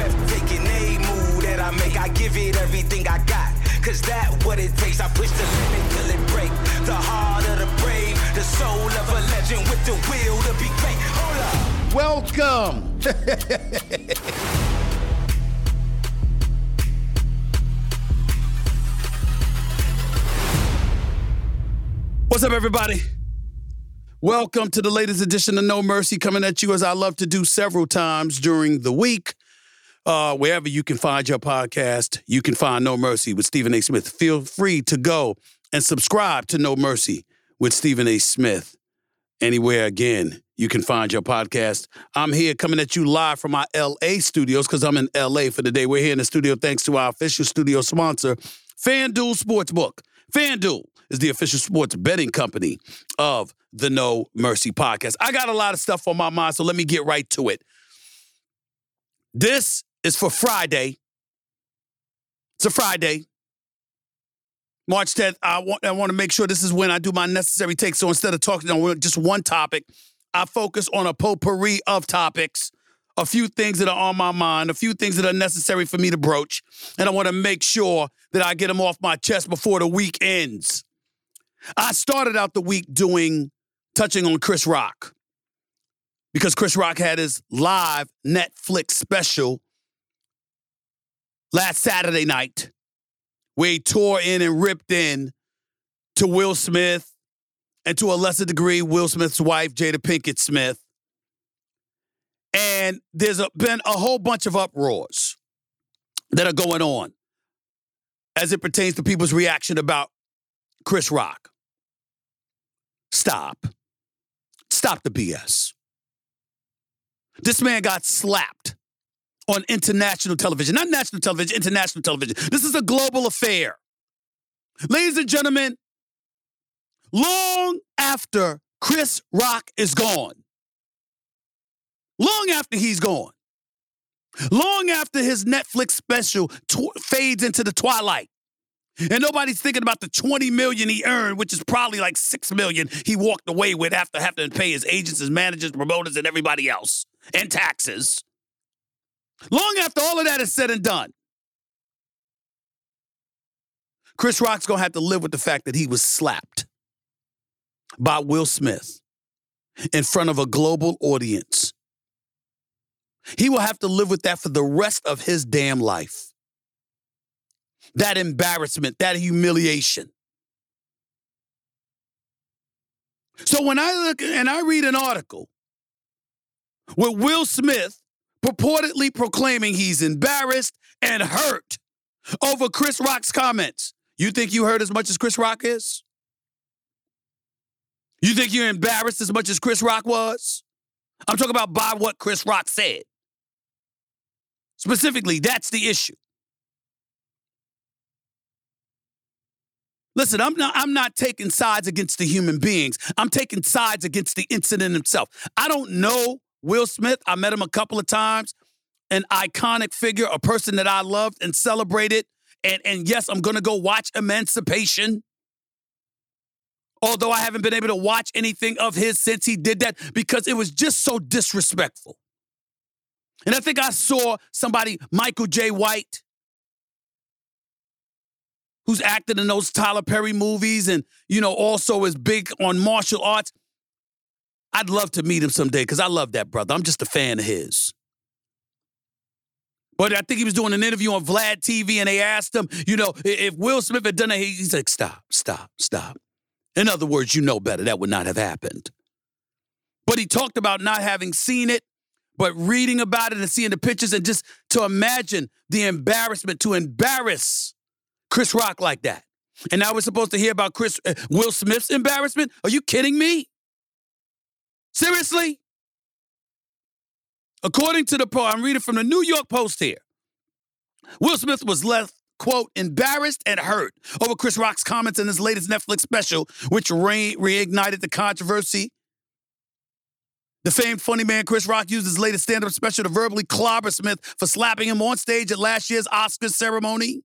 Breathtaking, a move that I make. I give it everything I got. Cause that what it takes. I push the limit till it break. The heart of the brave, the soul of a legend with the will to be great. Hold up. Welcome. What's up, everybody? Welcome to the latest edition of No Mercy, coming at you as I love to do several times during the week. Uh, wherever you can find your podcast, you can find No Mercy with Stephen A. Smith. Feel free to go and subscribe to No Mercy with Stephen A. Smith. Anywhere again, you can find your podcast. I'm here coming at you live from my LA studios because I'm in LA for the day. We're here in the studio thanks to our official studio sponsor, FanDuel Sportsbook. FanDuel is the official sports betting company of the No Mercy podcast. I got a lot of stuff on my mind, so let me get right to it. This is for Friday. It's a Friday. March 10th. I want, I want to make sure this is when I do my necessary take. So instead of talking on just one topic, I focus on a potpourri of topics, a few things that are on my mind, a few things that are necessary for me to broach. And I want to make sure that I get them off my chest before the week ends. I started out the week doing touching on Chris Rock because Chris Rock had his live Netflix special last Saturday night where he tore in and ripped in to Will Smith and to a lesser degree, Will Smith's wife, Jada Pinkett Smith. And there's a, been a whole bunch of uproars that are going on as it pertains to people's reaction about Chris Rock. Stop. Stop the BS. This man got slapped on international television, not national television, international television. This is a global affair. Ladies and gentlemen, long after Chris Rock is gone, long after he's gone, long after his Netflix special tw- fades into the twilight, and nobody's thinking about the 20 million he earned, which is probably like 6 million he walked away with after having to pay his agents, his managers, promoters, and everybody else, and taxes. Long after all of that is said and done, Chris Rock's gonna have to live with the fact that he was slapped by Will Smith in front of a global audience. He will have to live with that for the rest of his damn life that embarrassment, that humiliation. So when I look and I read an article with Will Smith purportedly proclaiming he's embarrassed and hurt over Chris Rock's comments, you think you hurt as much as Chris Rock is? You think you're embarrassed as much as Chris Rock was? I'm talking about by what Chris Rock said. Specifically, that's the issue. Listen, I'm not I'm not taking sides against the human beings. I'm taking sides against the incident itself. I don't know Will Smith. I met him a couple of times. An iconic figure, a person that I loved and celebrated. And, and yes, I'm gonna go watch Emancipation. Although I haven't been able to watch anything of his since he did that because it was just so disrespectful. And I think I saw somebody, Michael Jai White, who's acted in those Tyler Perry movies and, you know, also is big on martial arts. I'd love to meet him someday because I love that brother. I'm just a fan of his. But I think he was doing an interview on Vlad TV and they asked him, you know, if Will Smith had done it, he's like, stop, stop, stop. In other words, you know better. That would not have happened. But he talked about not having seen it, but reading about it and seeing the pictures and just to imagine the embarrassment, to embarrass Chris Rock like that. And now we're supposed to hear about Chris uh, Will Smith's embarrassment? Are you kidding me? Seriously? According to the poll, I'm reading from the New York Post here. Will Smith was left, quote, embarrassed and hurt over Chris Rock's comments in his latest Netflix special, which re- reignited the controversy. The famed funny man Chris Rock used his latest stand up special to verbally clobber Smith for slapping him on stage at last year's Oscars ceremony.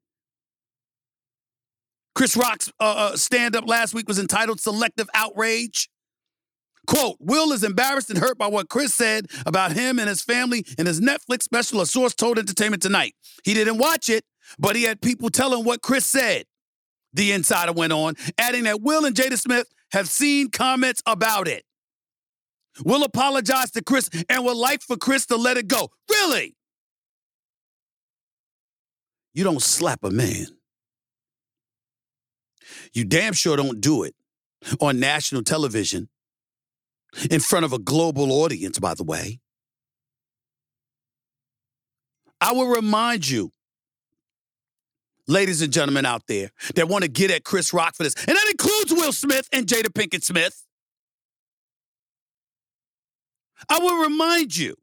Chris Rock's uh, uh, stand up last week was entitled Selective Outrage. Quote, Will is embarrassed and hurt by what Chris said about him and his family in his Netflix special, a source told Entertainment Tonight. He didn't watch it, but he had people tell him what Chris said. The insider went on, adding that Will and Jada Smith have seen comments about it. Will apologize to Chris and would like for Chris to let it go. Really? You don't slap a man. You damn sure don't do it on national television in front of a global audience, by the way. I will remind you, ladies and gentlemen out there, that want to get at Chris Rock for this, and that includes Will Smith and Jada Pinkett Smith. I will remind you,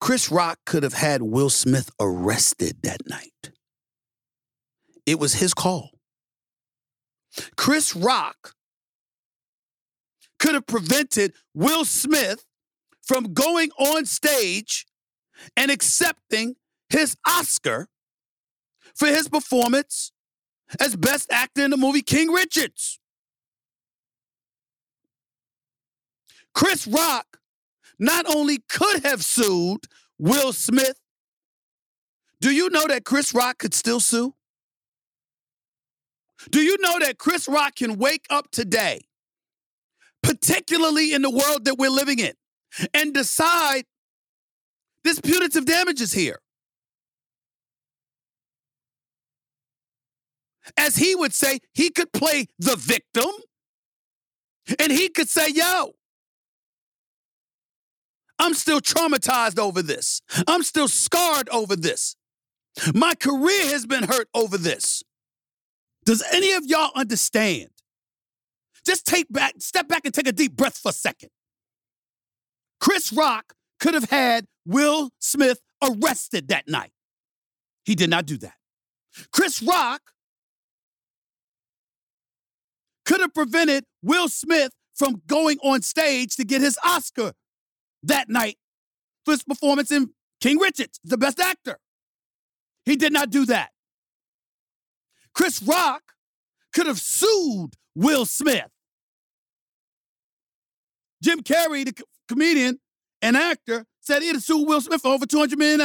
Chris Rock could have had Will Smith arrested that night. It was his call. Chris Rock could have prevented Will Smith from going on stage and accepting his Oscar for his performance as best actor in the movie King Richards. Chris Rock not only could have sued Will Smith, do you know that Chris Rock could still sue? Do you know that Chris Rock can wake up today, particularly in the world that we're living in, and decide this punitive damage is here? As he would say, he could play the victim and he could say, yo, I'm still traumatized over this. I'm still scarred over this. My career has been hurt over this. Does any of y'all understand? Just take back, step back and take a deep breath for a second. Chris Rock could have had Will Smith arrested that night. He did not do that. Chris Rock could have prevented Will Smith from going on stage to get his Oscar that night for his performance in King Richards, the best actor. He did not do that. Chris Rock could have sued Will Smith. Jim Carrey, the comedian and actor, said he'd sue Will Smith for over $200 million.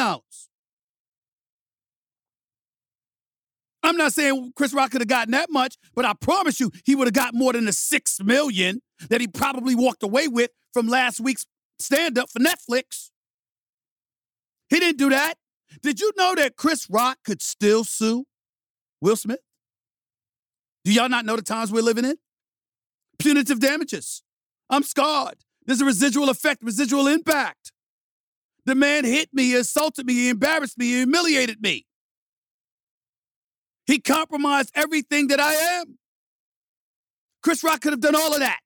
I'm not saying Chris Rock could have gotten that much, but I promise you he would have got more than the six million that he probably walked away with from last week's stand up for Netflix. He didn't do that. Did you know that Chris Rock could still sue Will Smith? Do y'all not know the times we're living in? Punitive damages. I'm scarred. There's a residual effect, residual impact. The man hit me, he assaulted me, he embarrassed me, he humiliated me. He compromised everything that I am. Chris Rock could have done all of that.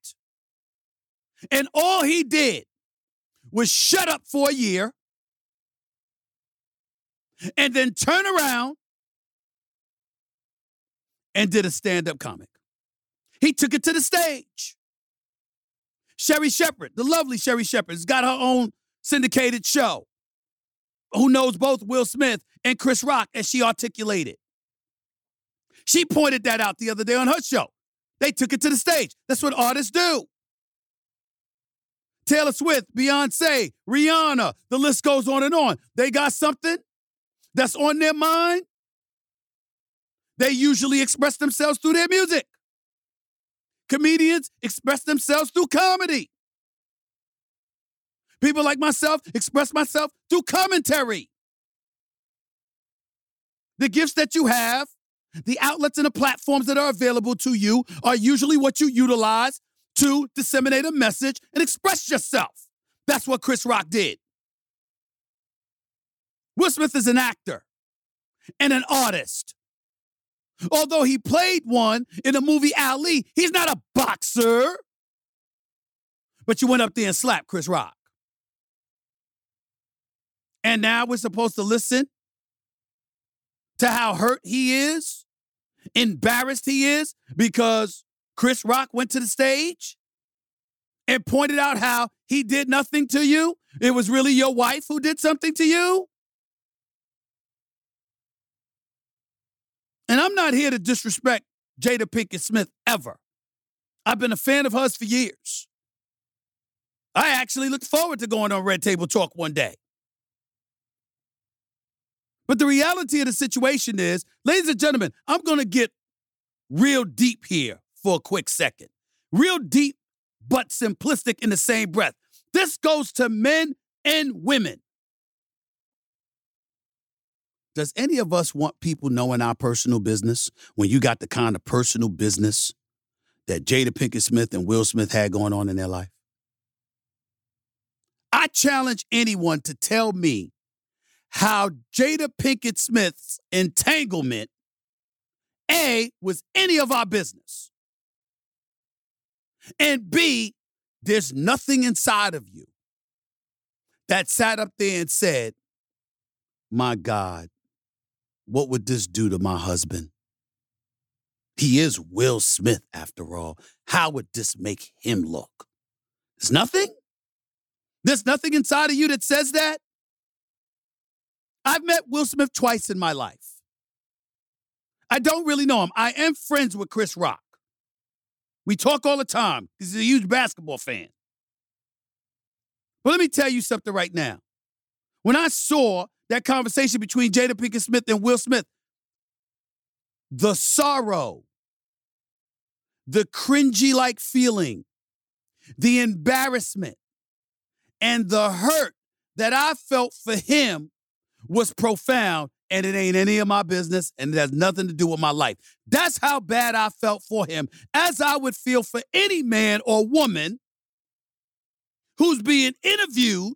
And all he did was shut up for a year and then turn around and did a stand up comic. He took it to the stage. Sherri Shepherd, the lovely Sherri Shepherd, has got her own syndicated show who knows both Will Smith and Chris Rock, as she articulated. She pointed that out the other day on her show. They took it to the stage. That's what artists do. Taylor Swift, Beyonce, Rihanna, the list goes on and on. They got something that's on their mind. They usually express themselves through their music. Comedians express themselves through comedy. People like myself express myself through commentary. The gifts that you have, the outlets and the platforms that are available to you are usually what you utilize to disseminate a message and express yourself. That's what Chris Rock did. Will Smith is an actor and an artist. Although he played one in the movie Ali, he's not a boxer. But you went up there and slapped Chris Rock. And now we're supposed to listen to how hurt he is, embarrassed he is because Chris Rock went to the stage and pointed out how he did nothing to you. It was really your wife who did something to you. And I'm not here to disrespect Jada Pinkett Smith ever. I've been a fan of hers for years. I actually look forward to going on Red Table Talk one day. But the reality of the situation is, ladies and gentlemen, I'm going to get real deep here for a quick second. Real deep, but simplistic in the same breath. This goes to men and women. Does any of us want people knowing our personal business when you got the kind of personal business that Jada Pinkett Smith and Will Smith had going on in their life? I challenge anyone to tell me how Jada Pinkett Smith's entanglement, A, was any of our business. And B, there's nothing inside of you that sat up there and said, My God, what would this do to my husband? He is Will Smith, after all. How would this make him look? There's nothing? There's nothing inside of you that says that? I've met Will Smith twice in my life. I don't really know him. I am friends with Chris Rock. We talk all the time he's a huge basketball fan. But let me tell you something right now. When I saw that conversation between Jada Pinkett Smith and Will Smith, the sorrow, the cringy like feeling, the embarrassment, and the hurt that I felt for him was profound and it ain't any of my business and it has nothing to do with my life. That's how bad I felt for him, as I would feel for any man or woman who's being interviewed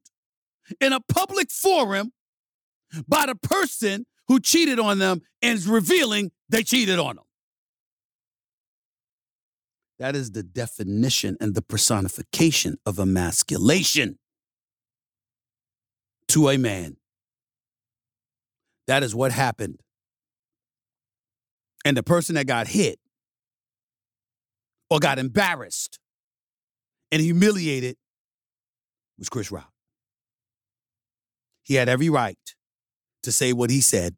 in a public forum by the person who cheated on them and is revealing they cheated on them. That is the definition and the personification of emasculation to a man. That is what happened. And the person that got hit or got embarrassed and humiliated was Chris Rock. He had every right to say what he said.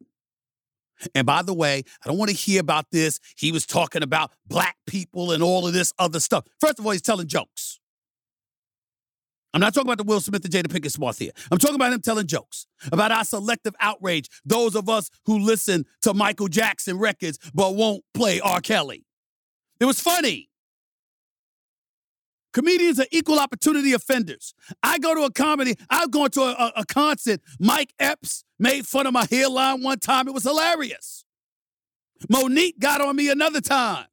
And by the way, I don't want to hear about this. He was talking about black people and all of this other stuff. First of all, he's telling jokes. I'm not talking about the Will Smith and Jada Pinkett Smith here. I'm talking about him telling jokes about our selective outrage, those of us who listen to Michael Jackson records but won't play R. Kelly. It was funny. Comedians are equal opportunity offenders. I go to a comedy, I've gone to a, a, concert. Mike Epps made fun of my hairline one time. It was hilarious. Mo'Nique got on me another time.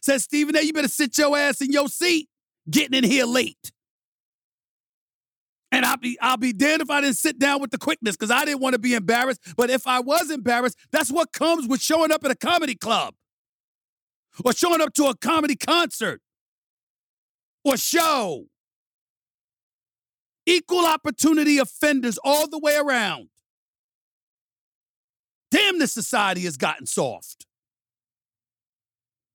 Said, Stephen A., you better sit your ass in your seat getting in here late. And I'll be I'll be damned if I didn't sit down with the quickness because I didn't want to be embarrassed. But if I was embarrassed, that's what comes with showing up at a comedy club or showing up to a comedy concert or show. Equal opportunity offenders all the way around. Damn, this society has gotten soft.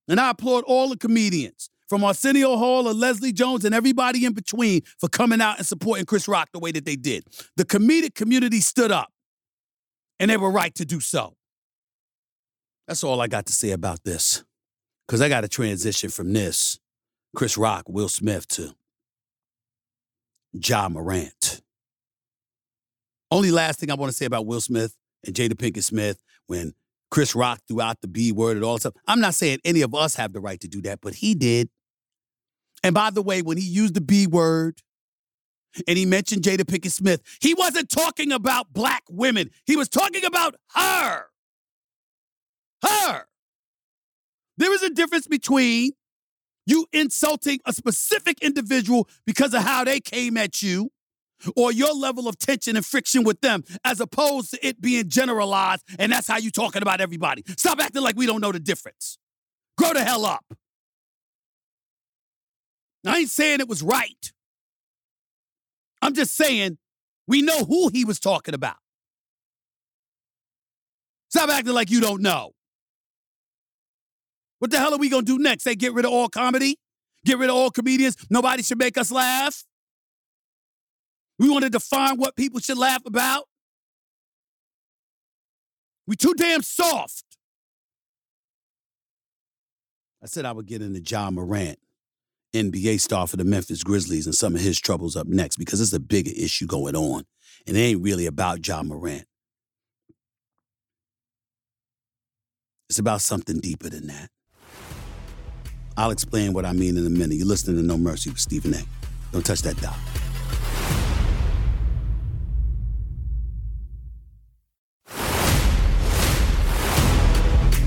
And I applaud all the comedians from Arsenio Hall and Leslie Jones and everybody in between for coming out and supporting Chris Rock the way that they did. The comedic community stood up, and they were right to do so. That's all I got to say about this. Because I got to transition from this, Chris Rock, Will Smith, to Ja Morant. Only last thing I want to say about Will Smith and Jada Pinkett Smith when Chris Rock threw out the B word and all stuff. I'm not saying any of us have the right to do that, but he did. And by the way, when he used the B word and he mentioned Jada Pinkett Smith, he wasn't talking about black women. He was talking about her. Her. There is a difference between you insulting a specific individual because of how they came at you or your level of tension and friction with them as opposed to it being generalized and that's how you talking about everybody. Stop acting like we don't know the difference. Grow the hell up. I ain't saying it was right. I'm just saying we know who he was talking about. Stop acting like you don't know. What the hell are we gonna do next? They get rid of all comedy? Get rid of all comedians? Nobody should make us laugh? We want to define what people should laugh about? We too damn soft. I said I would get into Ja Morant, NBA star for the Memphis Grizzlies, and some of his troubles up next because it's a bigger issue going on. And it ain't really about Ja Morant. It's about something deeper than that. I'll explain what I mean in a minute. You're listening to No Mercy with Stephen A. Don't touch that dial.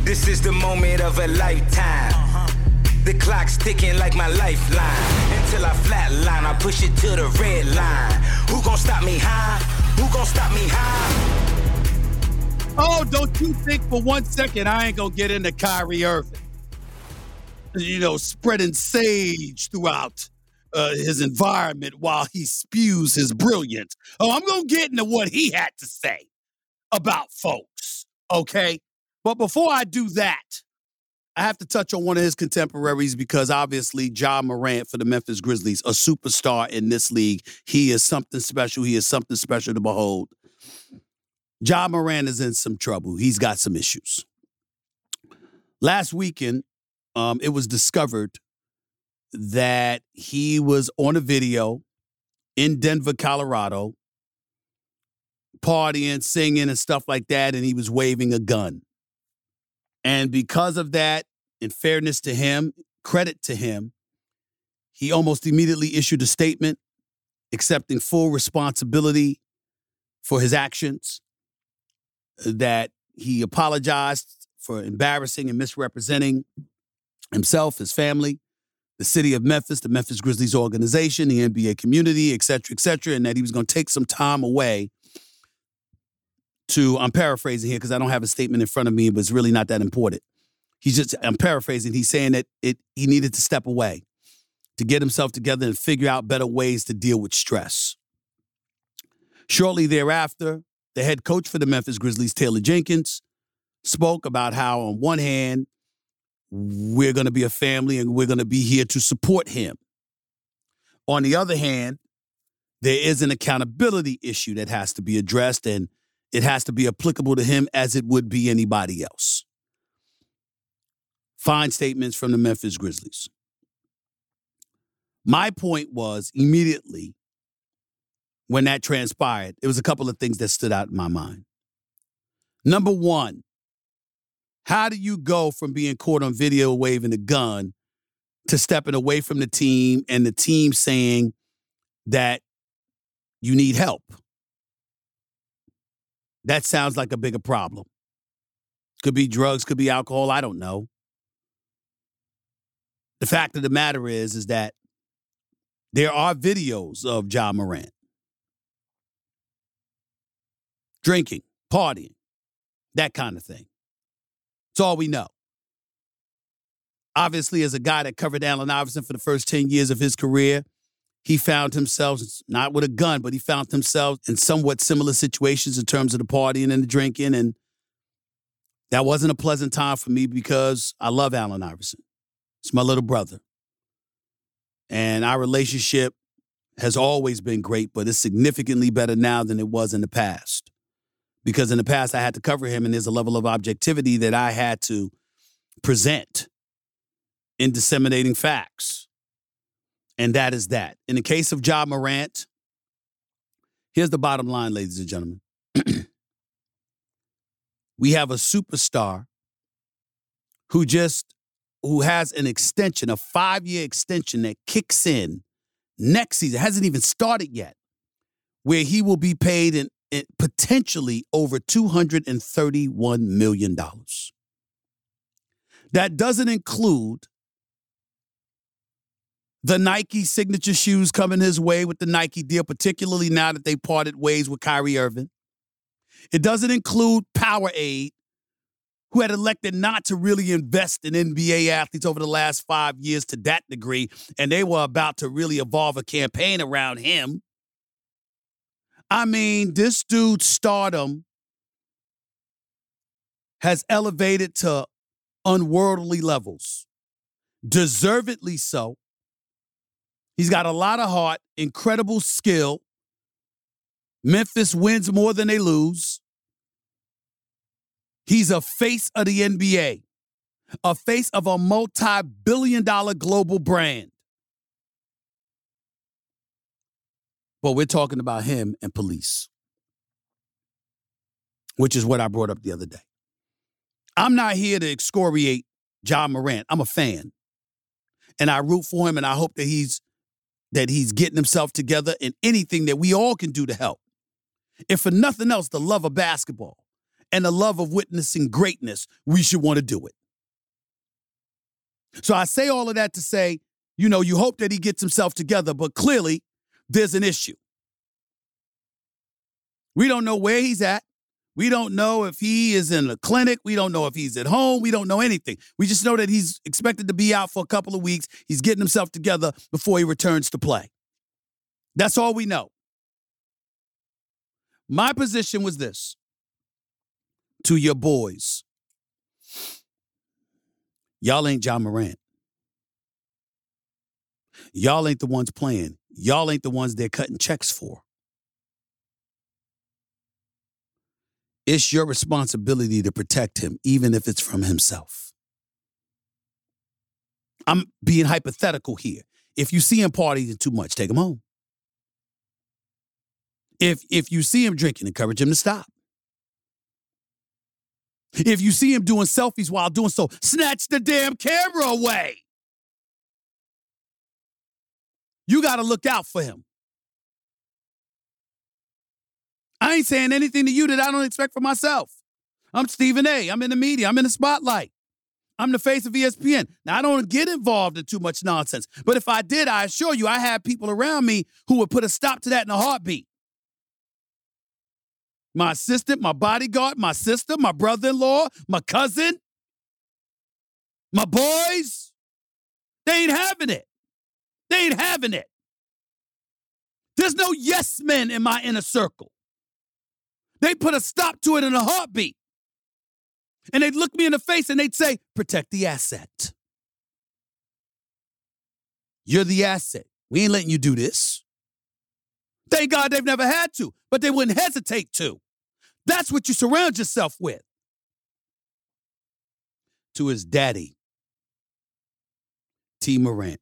This is the moment of a lifetime. The clock's ticking like my lifeline. Until I flatline, I push it to the red line. Who gon' stop me high? Who gon' stop me high? Oh, don't you think for one second I ain't gonna get into Kyrie Irving? You know, spreading sage throughout uh, his environment while he spews his brilliance. Oh, I'm gonna get into what he had to say about folks, okay? But before I do that, I have to touch on one of his contemporaries because obviously Ja Morant for the Memphis Grizzlies, a superstar in this league. He is something special. He is something special to behold. Ja Morant is in some trouble. He's got some issues. Last weekend, um, it was discovered that he was on a video in Denver, Colorado, partying, singing, and stuff like that, and he was waving a gun. And because of that, in fairness to him, credit to him, he almost immediately issued a statement accepting full responsibility for his actions, that he apologized for embarrassing and misrepresenting himself, his family, the city of Memphis, the Memphis Grizzlies organization, the NBA community, et cetera, et cetera, and that he was going to take some time away to, I'm paraphrasing here because I don't have a statement in front of me, but it's really not that important. He's just, I'm paraphrasing. He's saying that it he needed to step away to get himself together and figure out better ways to deal with stress. Shortly thereafter, the head coach for the Memphis Grizzlies, Taylor Jenkins, spoke about how, on one hand, we're going to be a family and we're going to be here to support him. On the other hand, there is an accountability issue that has to be addressed and it has to be applicable to him as it would be anybody else. Fine statements from the Memphis Grizzlies. My point was immediately when that transpired, it was a couple of things that stood out in my mind. Number one, how do you go from being caught on video waving a gun to stepping away from the team and the team saying that you need help? That sounds like a bigger problem. Could be drugs, could be alcohol, I don't know. The fact of the matter is is that there are videos of Ja Morant drinking, partying, that kind of thing. It's all we know. Obviously, as a guy that covered Allen Iverson for the first 10 years of his career, he found himself not with a gun, but he found himself in somewhat similar situations in terms of the partying and the drinking. And that wasn't a pleasant time for me because I love Allen Iverson. It's my little brother. And our relationship has always been great, but it's significantly better now than it was in the past. Because in the past, I had to cover him, and there's a level of objectivity that I had to present in disseminating facts. And that is that. In the case of Ja Morant, here's the bottom line, ladies and gentlemen. we have a superstar who just who has an extension, a five-year extension that kicks in next season, hasn't even started yet, where he will be paid in, in potentially over $231 million. That doesn't include the Nike signature shoes coming his way with the Nike deal, particularly now that they parted ways with Kyrie Irving. It doesn't include Powerade, who had elected not to really invest in NBA athletes over the last five years to that degree, and they were about to really evolve a campaign around him. I mean, this dude's stardom has elevated to unworldly levels. Deservedly so. He's got a lot of heart, incredible skill. Memphis wins more than they lose. He's a face of the NBA, a face of a multi billion dollar global brand. But we're talking about him and police, which is what I brought up the other day. I'm not here to excoriate Ja Morant. I'm a fan. And I root for him and I hope that he's that he's getting himself together and anything that we all can do to help. If for nothing else, the love of basketball and the love of witnessing greatness, we should want to do it. So I say all of that to say, you know, you hope that he gets himself together, but clearly there's an issue. We don't know where he's at. We don't know if he is in a clinic. We don't know if he's at home. We don't know anything. We just know that he's expected to be out for a couple of weeks. He's getting himself together before he returns to play. That's all we know. My position was this to your boys y'all ain't Ja Morant. Y'all ain't the ones playing. Y'all ain't the ones they're cutting checks for. It's your responsibility to protect him, even if it's from himself. I'm being hypothetical here. If you see him partying too much, take him home. If if you see him drinking, encourage him to stop. If you see him doing selfies while doing so, snatch the damn camera away. You got to look out for him. I ain't saying anything to you that I don't expect for myself. I'm Stephen A. I'm in the media. I'm in the spotlight. I'm the face of ESPN. Now, I don't get involved in too much nonsense, but if I did, I assure you, I have people around me who would put a stop to that in a heartbeat. My assistant, my bodyguard, my sister, my brother in law, my cousin, my boys, they ain't having it. They ain't having it. There's no yes men in my inner circle. They put a stop to it in a heartbeat. And they'd look me in the face and they'd say, protect the asset. You're the asset. We ain't letting you do this. Thank God they've never had to, but they wouldn't hesitate to. That's what you surround yourself with. To his daddy, T. Morant.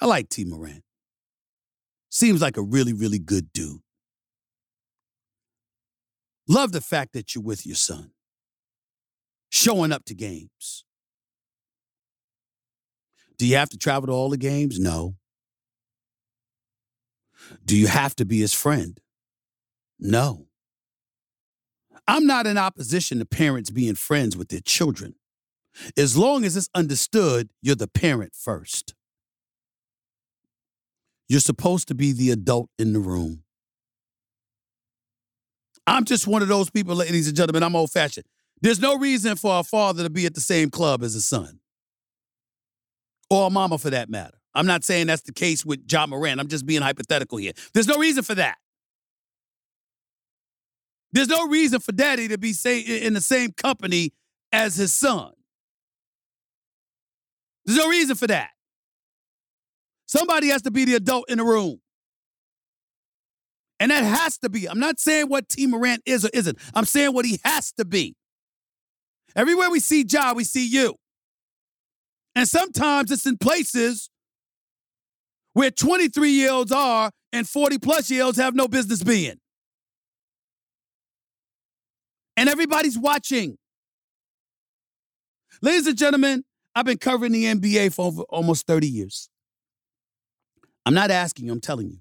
I like T. Morant. Seems like a really, really good dude. Love the fact that you're with your son, showing up to games. Do you have to travel to all the games? No. Do you have to be his friend? No. I'm not in opposition to parents being friends with their children, as long as it's understood you're the parent first. You're supposed to be the adult in the room. I'm just one of those people, ladies and gentlemen. I'm old fashioned. There's no reason for a father to be at the same club as a son or a mama for that matter. I'm not saying that's the case with Ja Morant. I'm just being hypothetical here. There's no reason for that. There's no reason for daddy to be say, in the same company as his son. There's no reason for that. Somebody has to be the adult in the room. And that has to be. I'm not saying what T. Morant is or isn't. I'm saying what he has to be. Everywhere we see Ja, we see you. And sometimes it's in places where 23 year olds are and 40 plus year olds have no business being. And everybody's watching. Ladies and gentlemen, I've been covering the NBA for over almost 30 years. I'm not asking you, I'm telling you.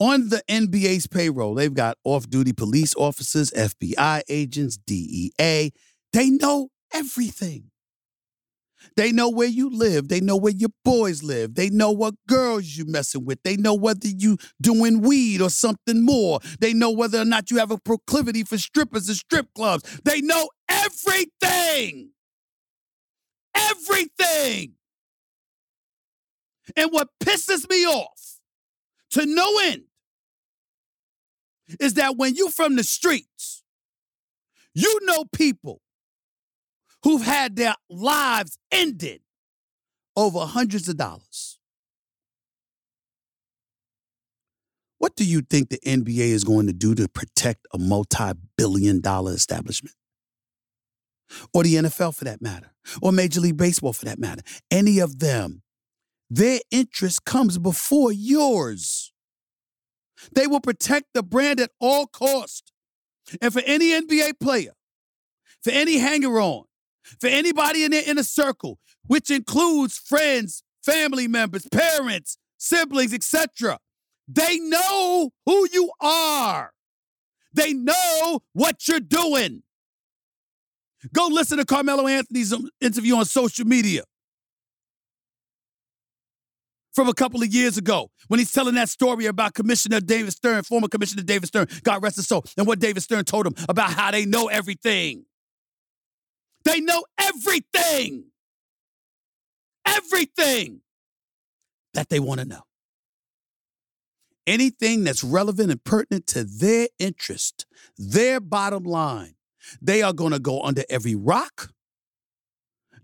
On the NBA's payroll, they've got off duty police officers, FBI agents, DEA. They know everything. They know where you live. They know where your boys live. They know what girls you messing with. They know whether you doing weed or something more. They know whether or not you have a proclivity for strippers and strip clubs. They know everything. Everything. And what pisses me off to no end is that when you from the streets, you know people who've had their lives ended over hundreds of dollars. What do you think the NBA is going to do to protect a multi billion dollar establishment? Or the NFL for that matter, or Major League Baseball for that matter? Any of them, their interest comes before yours. They will protect the brand at all cost. And for any NBA player, for any hanger on, for anybody in their inner circle, which includes friends, family members, parents, siblings, etc. They know who you are. They know what you're doing. Go listen to Carmelo Anthony's interview on social media from a couple of years ago when he's telling that story about Commissioner David Stern, former Commissioner David Stern, God rest his soul, and what David Stern told him about how they know everything. They know everything. Everything that they want to know. Anything that's relevant and pertinent to their interest, their bottom line, they are going to go under every rock.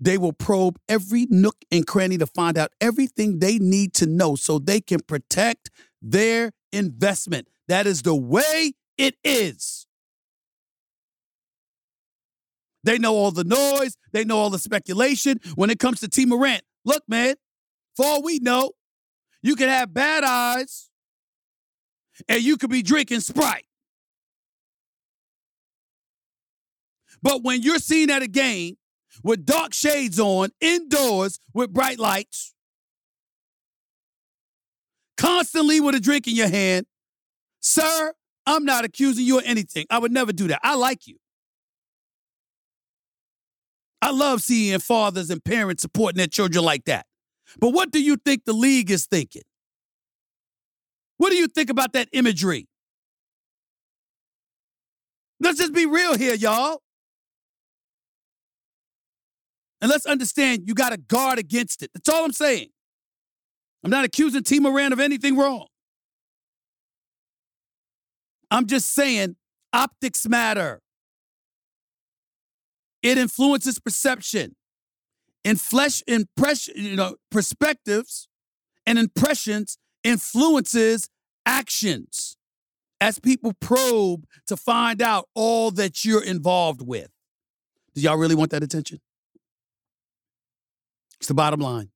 They will probe every nook and cranny to find out everything they need to know so they can protect their investment. That is the way it is. They know all the noise. They know all the speculation. When it comes to T. Morant, look, man, for all we know, you can have bad eyes and you could be drinking Sprite. But when you're seen at a game with dark shades on, indoors with bright lights, constantly with a drink in your hand, sir, I'm not accusing you of anything. I would never do that. I like you. I love seeing fathers and parents supporting their children like that. But what do you think the league is thinking? What do you think about that imagery? Let's just be real here, y'all. And let's understand you got to guard against it. That's all I'm saying. I'm not accusing T. Morant of anything wrong. I'm just saying optics matter. It influences perception. In flesh impression, you know, perspectives and impressions influences actions as people probe to find out all that you're involved with. Do y'all really want that attention? It's the bottom line.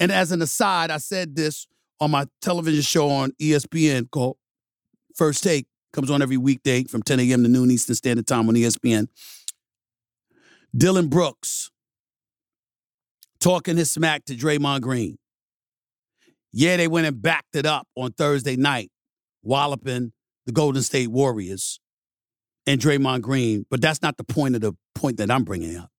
And as an aside, I said this on my television show on ESPN called First Take. Comes on every weekday from 10 a.m. to noon Eastern Standard Time on ESPN. Dillon Brooks talking his smack to Draymond Green. Yeah, they went and backed it up on Thursday night, walloping the Golden State Warriors and Draymond Green, but that's not the point of the point that I'm bringing up.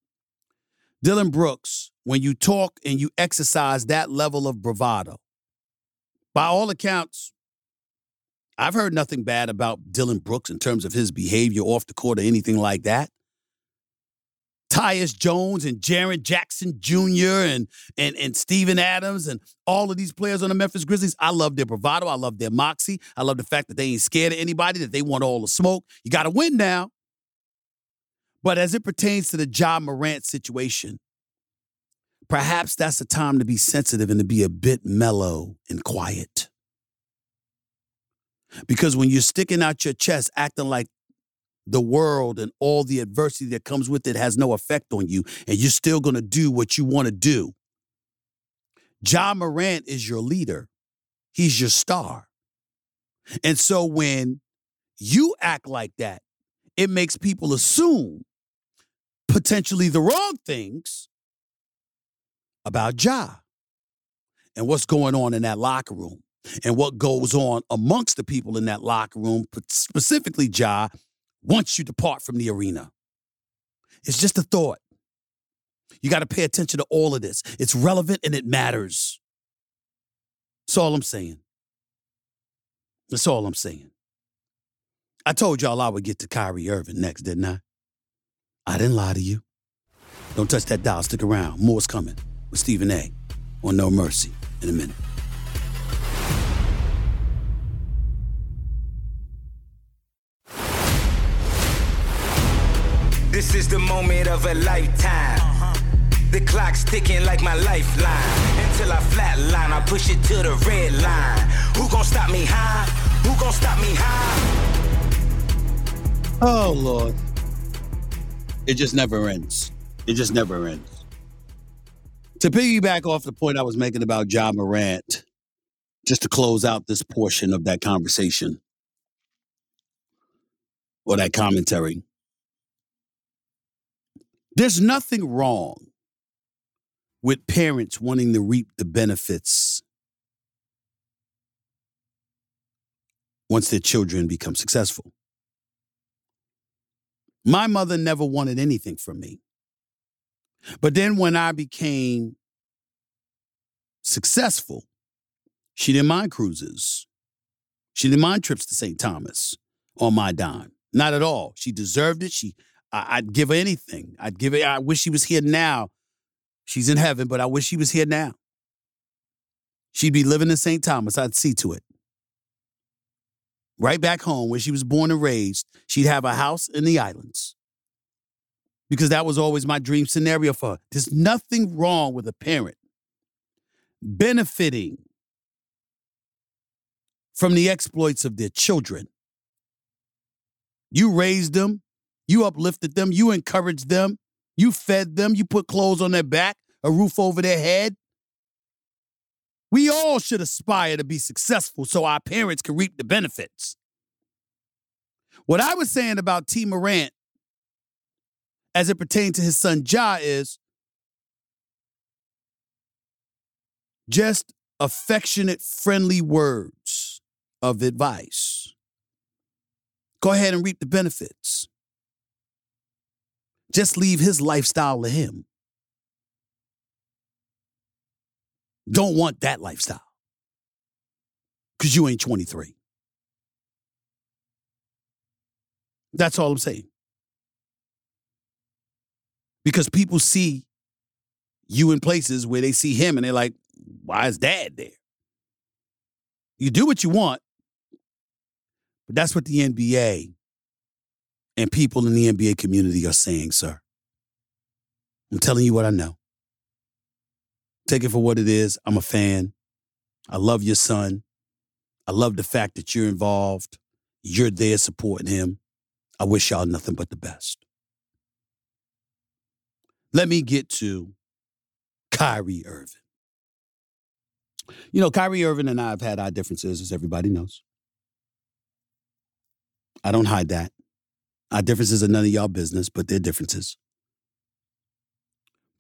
Dillon Brooks, when you talk and you exercise that level of bravado, by all accounts, I've heard nothing bad about Dillon Brooks in terms of his behavior off the court or anything like that. Tyus Jones and Jaren Jackson Jr. and and and Steven Adams and all of these players on the Memphis Grizzlies. I love their bravado. I love their moxie. I love the fact that they ain't scared of anybody, that they want all the smoke. You got to win now. But as it pertains to the Ja Morant situation, perhaps that's the time to be sensitive and to be a bit mellow and quiet. Because when you're sticking out your chest, acting like the world and all the adversity that comes with it has no effect on you, and you're still going to do what you want to do. Ja Morant is your leader, he's your star. And so when you act like that, it makes people assume potentially the wrong things about Ja and what's going on in that locker room and what goes on amongst the people in that locker room, specifically Ja once you depart from the arena. It's just a thought. You got to pay attention to all of this. It's relevant and it matters. That's all I'm saying. That's all I'm saying. I told y'all I would get to Kyrie Irving next, didn't I? I didn't lie to you. Don't touch that dial. Stick around. More's coming with Stephen A. on No Mercy in a minute. This is the moment of a lifetime. Uh-huh. The clock's ticking like my lifeline. Until I flatline, I push it to the red line. Who gon' stop me high? Who gonna stop me high? Oh Lord. It just never ends. It just never ends. To piggyback off the point I was making about Ja Morant, just to close out this portion of that conversation or that commentary. There's nothing wrong with parents wanting to reap the benefits once their children become successful. My mother never wanted anything from me. But then when I became successful, she didn't mind cruises. She didn't mind trips to St. Thomas on my dime. Not at all. She deserved it. She I, would give her anything. I'd give it. I wish she was here now. She's in heaven, but I wish she was here now. She'd be living in St. Thomas. I'd see to it. Right back home where she was born and raised, she'd have a house in the islands. Because that was always my dream scenario for her. There's nothing wrong with a parent benefiting from the exploits of their children. You raised them, you uplifted them, you encouraged them, you fed them, you put clothes on their back, a roof over their head. We all should aspire to be successful so our parents can reap the benefits. What I was saying about T. Morant as it pertains to his son Ja is just affectionate, friendly words of advice. Go ahead and reap the benefits. Just leave his lifestyle to him. Don't want that lifestyle because you ain't 23. That's all I'm saying. Because people see you in places where they see him and they're like, why is dad there? You do what you want, but that's what the NBA and people in the NBA community are saying, sir. I'm telling you what I know. Take it for what it is. I'm a fan. I love your son. I love the fact that you're involved. You're there supporting him. I wish y'all nothing but the best. Let me get to Kyrie Irving. You know, Kyrie Irving and I have had our differences, as everybody knows. I don't hide that. Our differences are none of y'all business, but they're differences.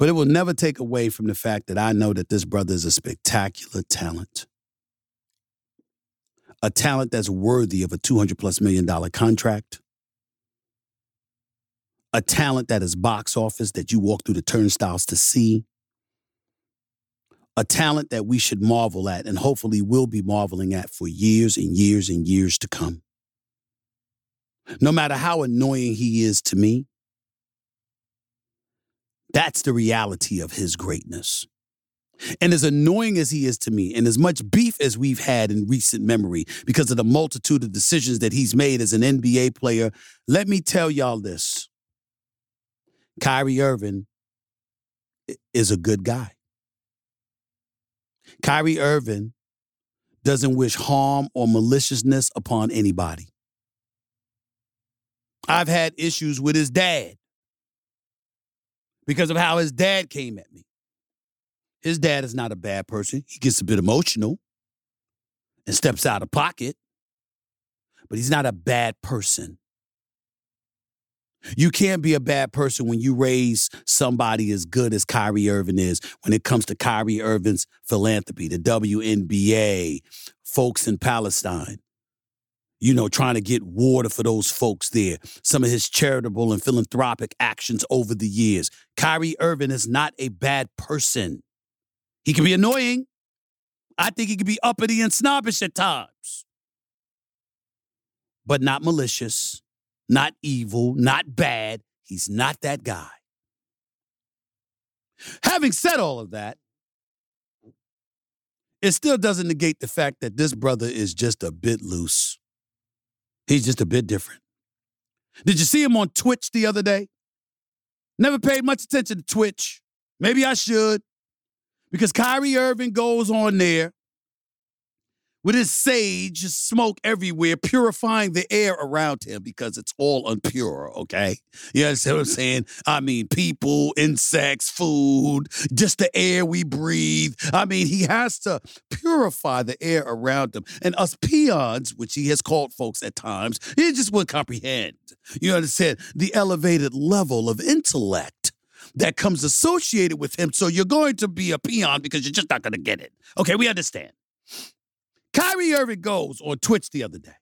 But it will never take away from the fact that I know that this brother is a spectacular talent. A talent that's worthy of a 200 plus million dollar contract. A talent that is box office that you walk through the turnstiles to see. A talent that we should marvel at and hopefully will be marveling at for years and years and years to come. No matter how annoying he is to me, that's the reality of his greatness. And as annoying as he is to me, and as much beef as we've had in recent memory because of the multitude of decisions that he's made as an NBA player, let me tell y'all this Kyrie Irving is a good guy. Kyrie Irving doesn't wish harm or maliciousness upon anybody. I've had issues with his dad because of how his dad came at me. His dad is not a bad person. He gets a bit emotional and steps out of pocket, but he's not a bad person. You can't be a bad person when you raise somebody as good as Kyrie Irving is when it comes to Kyrie Irving's philanthropy, the WNBA, folks in Palestine you know, trying to get water for those folks there, some of his charitable and philanthropic actions over the years. Kyrie Irving is not a bad person. He can be annoying. I think he can be uppity and snobbish at times, but not malicious, not evil, not bad. He's not that guy. Having said all of that, it still doesn't negate the fact that this brother is just a bit loose. He's just a bit different. Did you see him on Twitch the other day? Never paid much attention to Twitch. Maybe I should. Because Kyrie Irving goes on there with his sage, smoke everywhere, purifying the air around him because it's all unpure, okay? You understand what I'm saying? I mean, people, insects, food, just the air we breathe. I mean, he has to purify the air around him. And us peons, which he has called folks at times, he just wouldn't comprehend. You understand? The elevated level of intellect that comes associated with him. So you're going to be a peon because you're just not going to get it. Okay, we understand. Kyrie Irving goes on Twitch the other day.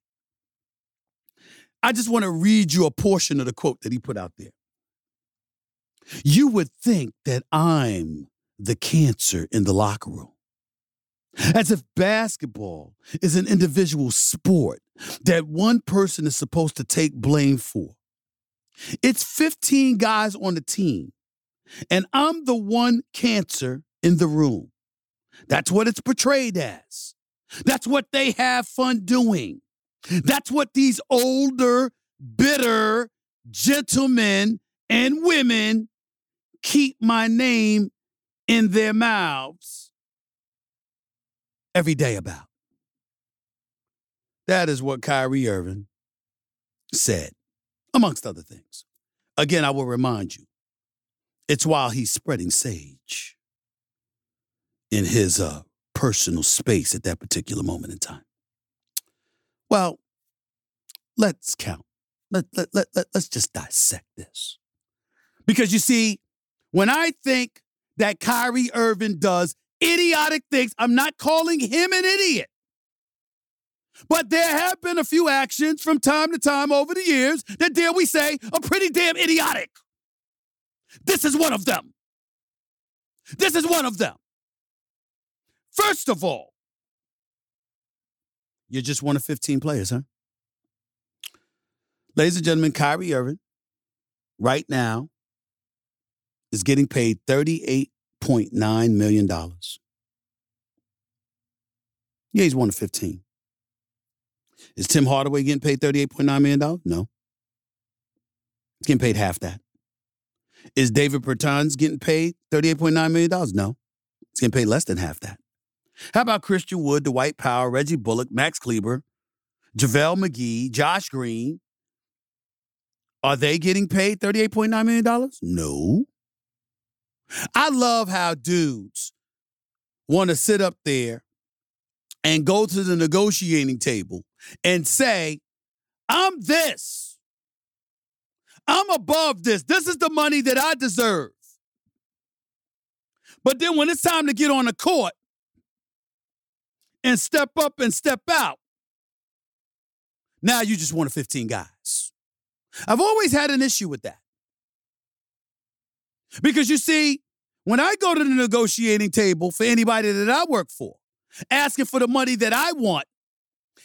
I just want to read you a portion of the quote that he put out there. You would think that I'm the cancer in the locker room. As if basketball is an individual sport that one person is supposed to take blame for. It's 15 guys on the team, and I'm the one cancer in the room. That's what it's portrayed as. That's what they have fun doing. That's what these older, bitter gentlemen and women keep my name in their mouths every day about. That is what Kyrie Irving said, amongst other things. Again, I will remind you, it's while he's spreading sage in his uh, personal space at that particular moment in time. Well, let's count. Let, let, let, let, let's just dissect this. Because you see, when I think that Kyrie Irving does idiotic things, I'm not calling him an idiot. But there have been a few actions from time to time over the years that, dare we say, are pretty damn idiotic. This is one of them. This is one of them. First of all, you're just one of 15 players, huh? Ladies and gentlemen, Kyrie Irving, right now, is getting paid $38.9 million. Yeah, he's one of 15. Is Tim Hardaway getting paid $38.9 million? No. He's getting paid half that. Is Davis Bertans getting paid $38.9 million? No. He's getting paid less than half that. How about Christian Wood, Dwight Powell, Reggie Bullock, Max Kleber, JaVale McGee, Josh Green? Are they getting paid $38.9 million? No. I love how dudes want to sit up there and go to the negotiating table and say, I'm this. I'm above this. This is the money that I deserve. But then when it's time to get on the court and step up and step out, now you just want 15 guys. I've always had an issue with that. Because you see, when I go to the negotiating table for anybody that I work for, asking for the money that I want,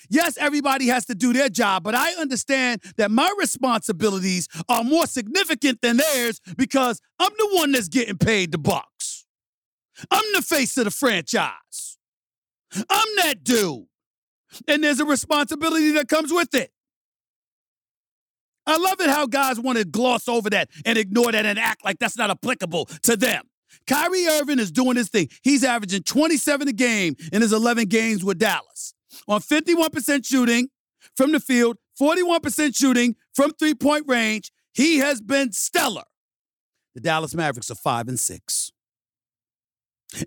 yes, everybody has to do their job, but I understand that my responsibilities are more significant than theirs because I'm the one that's getting paid the bucks. I'm the face of the franchise. I'm that dude. And there's a responsibility that comes with it. I love it how guys want to gloss over that and ignore that and act like that's not applicable to them. Kyrie Irving is doing his thing. He's averaging 27 a game in his 11 games with Dallas. On 51% shooting from the field, 41% shooting from three point range, he has been stellar. The Dallas Mavericks are 5 and 6.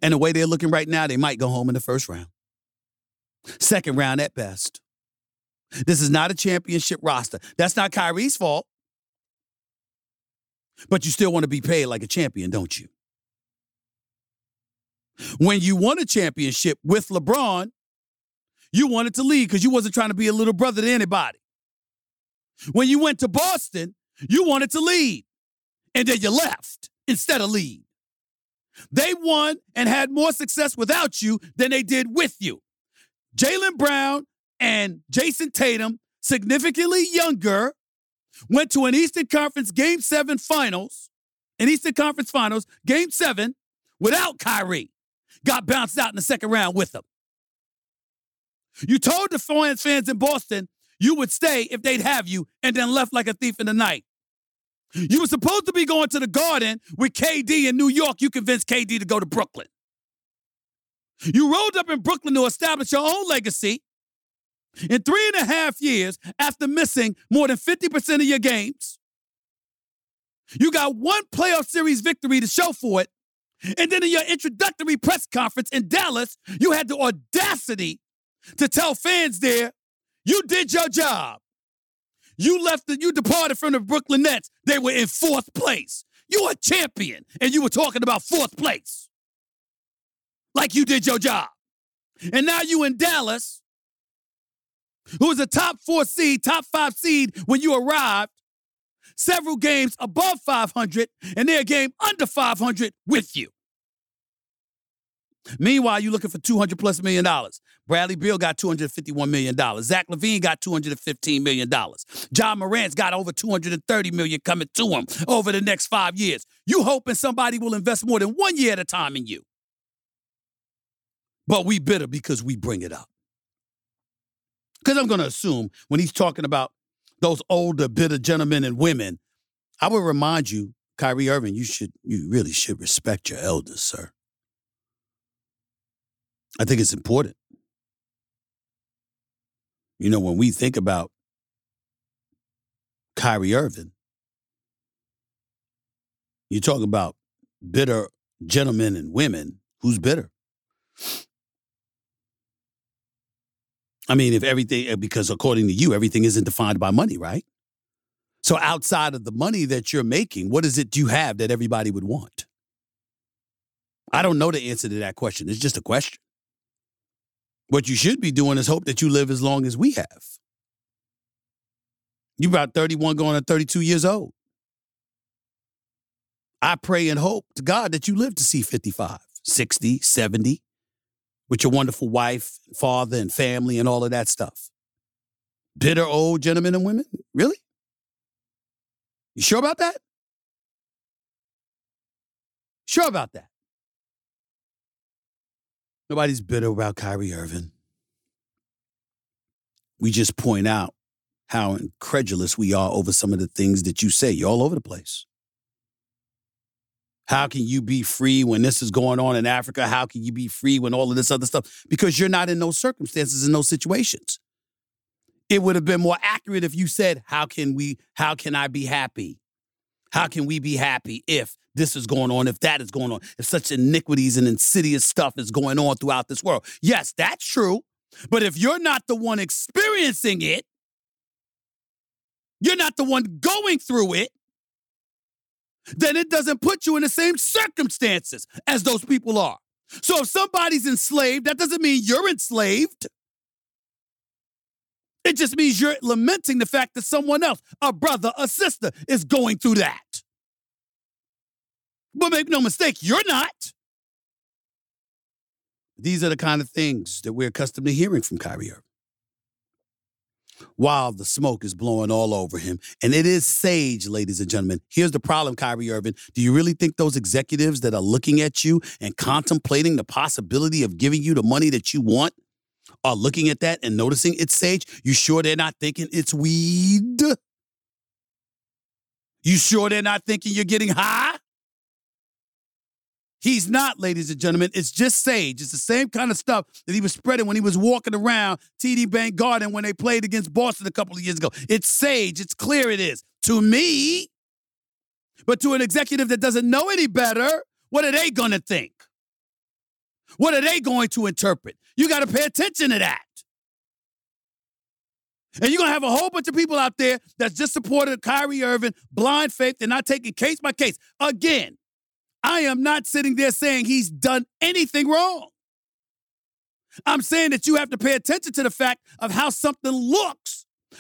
And the way they're looking right now, they might go home in the first round. Second round at best. This is not a championship roster. That's not Kyrie's fault. But you still want to be paid like a champion, don't you? When you won a championship with LeBron, you wanted to leave because you wasn't trying to be a little brother to anybody. When you went to Boston, you wanted to lead. And then you left instead of lead. They won and had more success without you than they did with you. Jaylen Brown and Jayson Tatum, significantly younger, went to an Eastern Conference Game 7 finals, an Eastern Conference Finals, Game 7, without Kyrie. Got bounced out in the second round with them. You told the fans, fans in Boston you would stay if they'd have you, and then left like a thief in the night. You were supposed to be going to the Garden with KD in New York. You convinced KD to go to Brooklyn. You rolled up in Brooklyn to establish your own legacy. In three and a half years, after missing more than 50% of your games, you got one playoff series victory to show for it. And then in your introductory press conference in Dallas, you had the audacity to tell fans there, you did your job. You left the, you departed from the Brooklyn Nets. They were in fourth place. You a champion, and you were talking about fourth place. Like you did your job. And now you in Dallas, who was a top four seed, top five seed when you arrived, several games above 500, and they're a game under 500 with you. Meanwhile, you're looking for 200 plus million dollars. Bradley Beal got 251 million dollars. Zach LaVine got 215 million dollars. Ja Morant's got over 230 million coming to him over the next five years. You hoping somebody will invest more than one year at a time in you. But we bitter because we bring it up. Because I'm going to assume when he's talking about those older, bitter gentlemen and women, I would remind you, Kyrie Irving, you should, you really should respect your elders, sir. I think it's important. You know, when we think about Kyrie Irving, you talk about bitter gentlemen and women. Who's bitter? I mean, if everything, eh, because according to you, everything isn't defined by money, right? So outside of the money that you're making, what is it you have that everybody would want? I don't know the answer to that question. It's just a question. What you should be doing is hope that you live as long as we have. You're about 31 going on 32 years old. I pray and hope to God that you live to see 55, 60, 70 with your wonderful wife, father, and family, and all of that stuff. Bitter old gentlemen and women? Really? You sure about that? Sure about that? Nobody's bitter about Kyrie Irving. We just point out how incredulous we are over some of the things that you say. You're all over the place. How can you be free when this is going on in Africa? How can you be free when all of this other stuff? Because you're not in those circumstances, in those situations. It would have been more accurate if you said, How can we, how can I be happy? How can we be happy if this is going on, if that is going on, if such iniquities and insidious stuff is going on throughout this world? Yes, that's true. But if you're not the one experiencing it, you're not the one going through it, then it doesn't put you in the same circumstances as those people are. So if somebody's enslaved, that doesn't mean you're enslaved. It just means you're lamenting the fact that someone else, a brother, a sister, is going through that. But make no mistake, you're not. These are the kind of things that we're accustomed to hearing from Kyrie Irving while the smoke is blowing all over him. And it is sage, ladies and gentlemen. Here's the problem, Kyrie Irving. Do you really think those executives that are looking at you and contemplating the possibility of giving you the money that you want are looking at that and noticing it's sage? You sure they're not thinking it's weed? You sure they're not thinking you're getting high? He's not, ladies and gentlemen. It's just sage. It's the same kind of stuff that he was spreading when he was walking around TD Bank Garden when they played against Boston a couple of years ago. It's sage. It's clear it is. To me, but to an executive that doesn't know any better, what are they going to think? What are they going to interpret? You got to pay attention to that. And you're going to have a whole bunch of people out there that's just supported Kyrie Irving, blind faith. They're not taking case by case. Again, I am not sitting there saying he's done anything wrong. I'm saying that you have to pay attention to the fact of how something looks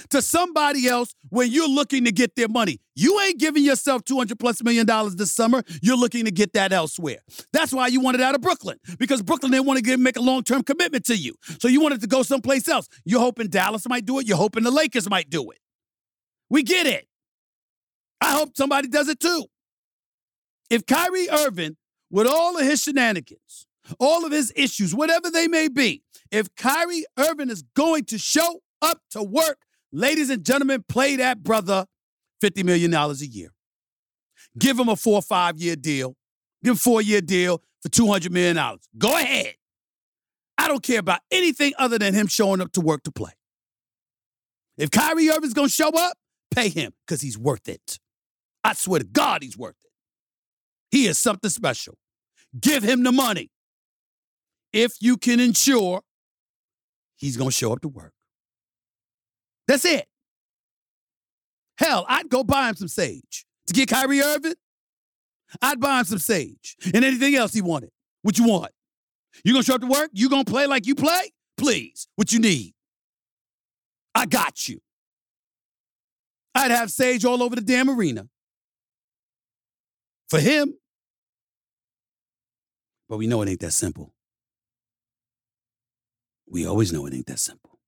to somebody else when you're looking to get their money. You ain't giving yourself 200 plus million dollars this summer. You're looking to get that elsewhere. That's why you wanted out of Brooklyn because Brooklyn didn't want to give, make a long term commitment to you. So you wanted to go someplace else. You're hoping Dallas might do it. You're hoping the Lakers might do it. We get it. I hope somebody does it too. If Kyrie Irving, with all of his shenanigans, all of his issues, whatever they may be, if Kyrie Irving is going to show up to work, ladies and gentlemen, play that brother $50 million a year. Give him a four or five year deal. Give him a four year deal for $200 million. Go ahead. I don't care about anything other than him showing up to work to play. If Kyrie Irving's going to show up, pay him because he's worth it. I swear to God, he's worth it. He is something special. Give him the money. If you can ensure he's going to show up to work. That's it. Hell, I'd go buy him some sage to get Kyrie Irving. I'd buy him some sage and anything else he wanted. What you want? You gonna show up to work? You gonna play like you play? Please. What you need? I got you. I'd have sage all over the damn arena. For him. But we know it ain't that simple. We always know it ain't that simple.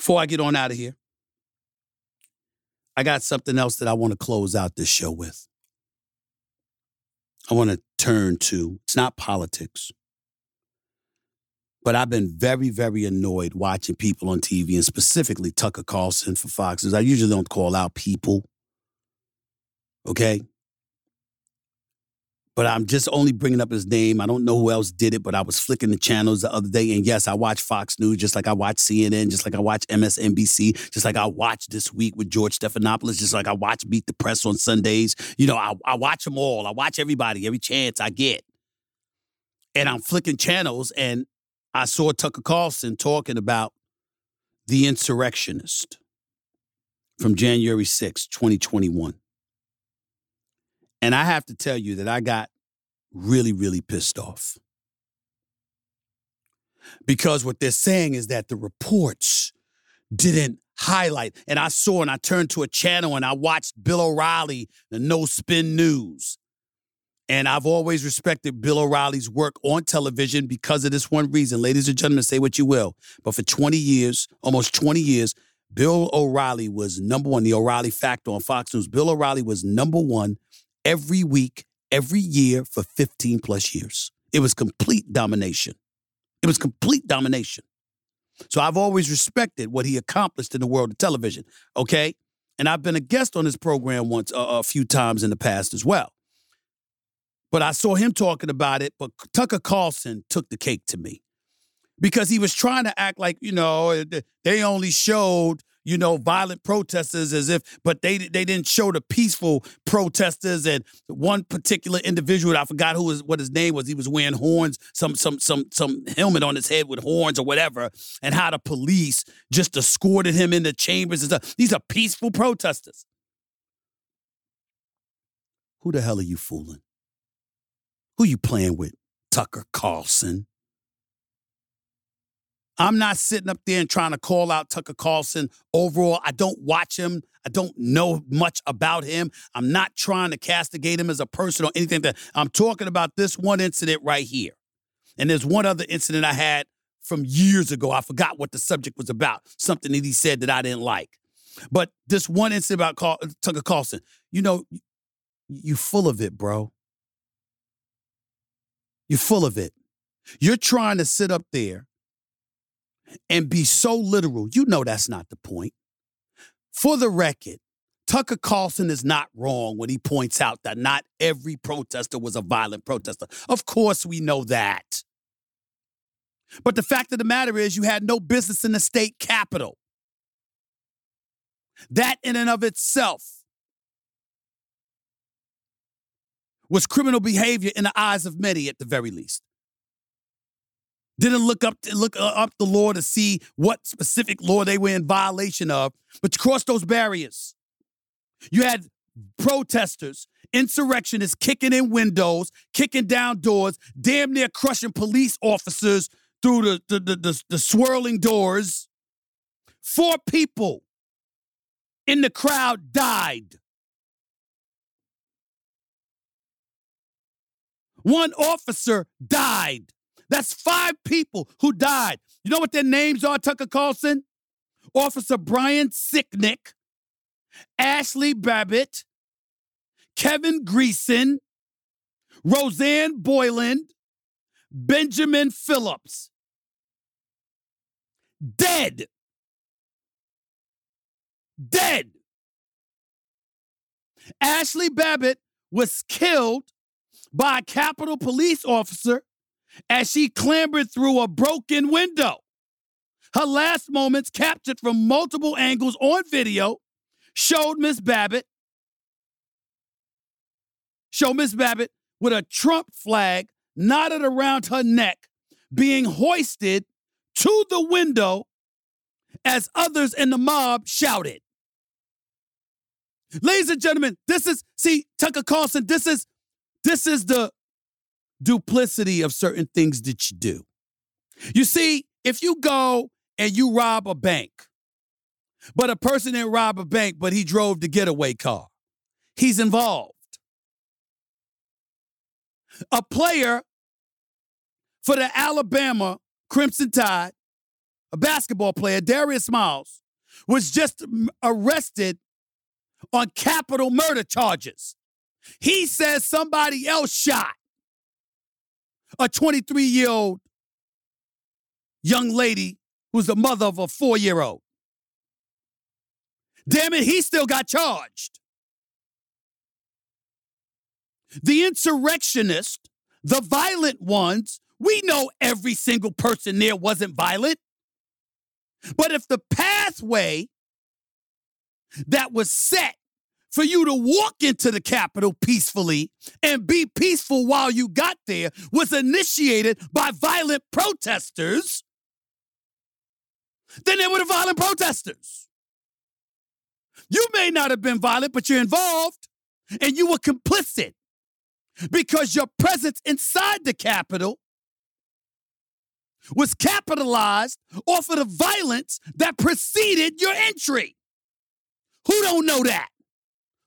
Before I get on out of here, I got something else that I want to close out this show with. I want to turn to, it's not politics, but I've been very, very annoyed watching people on TV and specifically Tucker Carlson for Fox. I usually don't call out people, okay? But I'm just only bringing up his name. I don't know who else did it, but I was flicking the channels the other day. And yes, I watch Fox News just like I watch CNN, just like I watch MSNBC, just like I watch This Week with George Stephanopoulos, just like I watch Meet the Press on Sundays. You know, I, I watch them all. I watch everybody, every chance I get. And I'm flicking channels, and I saw Tucker Carlson talking about the insurrectionist from January 6, 2021. And I have to tell you that I got really, really pissed off. Because what they're saying is that the reports didn't highlight. And I saw and I turned to a channel and I watched Bill O'Reilly, the No Spin News. And I've always respected Bill O'Reilly's work on television because of this one reason. Ladies and gentlemen, say what you will. But for 20 years, almost 20 years, Bill O'Reilly was number one, the O'Reilly Factor on Fox News. Bill O'Reilly was number one every week, every year for 15 plus years. It was complete domination. It was complete domination. So I've always respected what he accomplished in the world of television. Okay. And I've been a guest on his program once, uh, a few times in the past as well. But I saw him talking about it, but Tucker Carlson took the cake to me because he was trying to act like, you know, they only showed you know, violent protesters as if, but they they didn't show the peaceful protesters. And one particular individual, I forgot who was what his name was. He was wearing horns, some some some some helmet on his head with horns or whatever, and how the police just escorted him into chambers and stuff. These are peaceful protesters. Who the hell are you fooling? Who you playing with? Tucker Carlson. I'm not sitting up there and trying to call out Tucker Carlson overall. I don't watch him. I don't know much about him. I'm not trying to castigate him as a person or anything that I'm talking about this one incident right here. And there's one other incident I had from years ago. I forgot what the subject was about, something that he said that I didn't like. But this one incident about Carl, Tucker Carlson, you know, you full of it, bro. You're full of it. You're trying to sit up there and be so literal. You know that's not the point. For the record, Tucker Carlson is not wrong when he points out that not every protester was a violent protester. Of course, we know that. But the fact of the matter is, you had no business in the state capitol. That, in and of itself, was criminal behavior in the eyes of many, at the very least didn't look up look uh, up the law to see what specific law they were in violation of, but to cross those barriers. You had protesters, insurrectionists kicking in windows, kicking down doors, damn near crushing police officers through the, the, the, the, the swirling doors. Four people in the crowd died. One officer died. That's five people who died. You know what their names are, Tucker Carlson? Officer Brian Sicknick, Ashley Babbitt, Kevin Greeson, Rosanne Boyland, Benjamin Phillips. Dead. Dead. Ashley Babbitt was killed by a Capitol police officer as she clambered through a broken window. Her last moments, captured from multiple angles on video, showed Miss Babbitt show Miss Babbitt with a Trump flag knotted around her neck being hoisted to the window as others in the mob shouted. Ladies and gentlemen, this is see Tucker Carlson. This is this is the duplicity of certain things that you do. You see, if you go and you rob a bank, but a person didn't rob a bank, but he drove the getaway car, he's involved. A player for the Alabama Crimson Tide, a basketball player, Darius Miles, was just arrested on capital murder charges. He says somebody else shot a 23 year old young lady who's the mother of a four year old. Damn it, he still got charged. The insurrectionists, the violent ones, we know every single person there wasn't violent. But if the pathway that was set for you to walk into the Capitol peacefully and be peaceful while you got there was initiated by violent protesters, then they were the violent protesters. You may not have been violent, but you're involved and you were complicit because your presence inside the Capitol was capitalized off of the violence that preceded your entry. Who don't know that?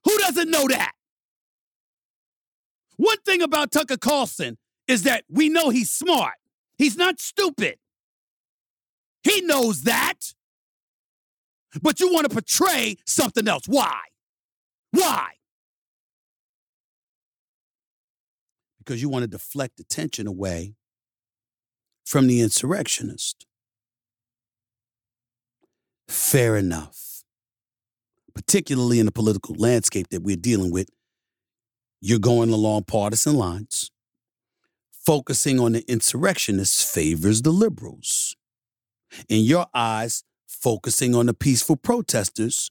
Who doesn't know that? One thing about Tucker Carlson is that we know he's smart. He's not stupid. He knows that. But you want to portray something else. Why? Why? Because you want to deflect attention away from the insurrectionist. Fair enough. Particularly in the political landscape that we're dealing with, you're going along partisan lines. Focusing on the insurrectionists favors the liberals. In your eyes, focusing on the peaceful protesters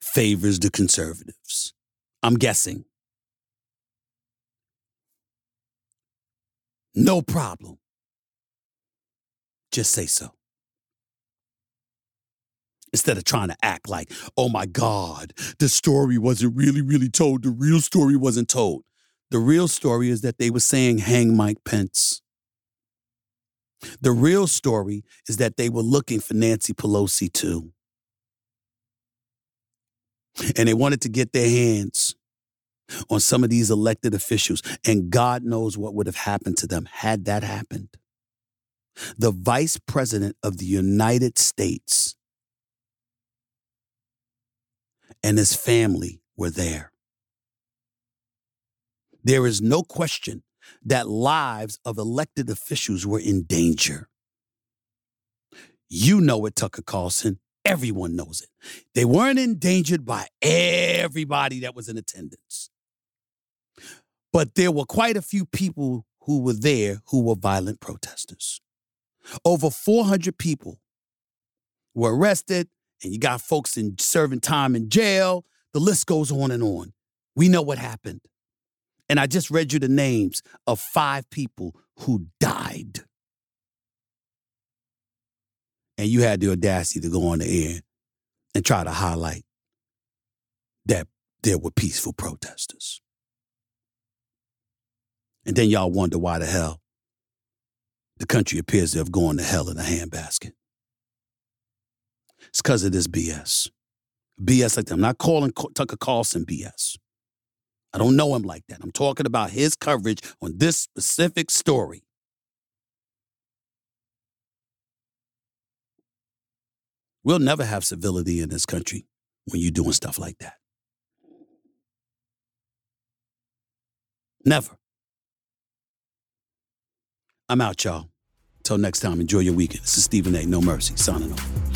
favors the conservatives. I'm guessing. No problem. Just say so. Instead of trying to act like, oh my God, the story wasn't really, really told. The real story wasn't told. The real story is that they were saying, hang Mike Pence. The real story is that they were looking for Nancy Pelosi too. And they wanted to get their hands on some of these elected officials. And God knows what would have happened to them had that happened. The vice president of the United States and his family were there. There is no question that lives of elected officials were in danger. You know it, Tucker Carlson. Everyone knows it. They weren't endangered by everybody that was in attendance. But there were quite a few people who were there who were violent protesters. Over 400 people were arrested, and you got folks in serving time in jail. The list goes on and on. We know what happened. And I just read you the names of five people who died. And you had the audacity to go on the air and try to highlight that there were peaceful protesters. And then y'all wonder why the hell the country appears to have gone to hell in a handbasket. It's because of this BS. BS like that. I'm not calling Tucker Carlson BS. I don't know him like that. I'm talking about his coverage on this specific story. We'll never have civility in this country when you're doing stuff like that. Never. I'm out, y'all. Until next time, enjoy your weekend. This is Stephen A. No Mercy, signing off.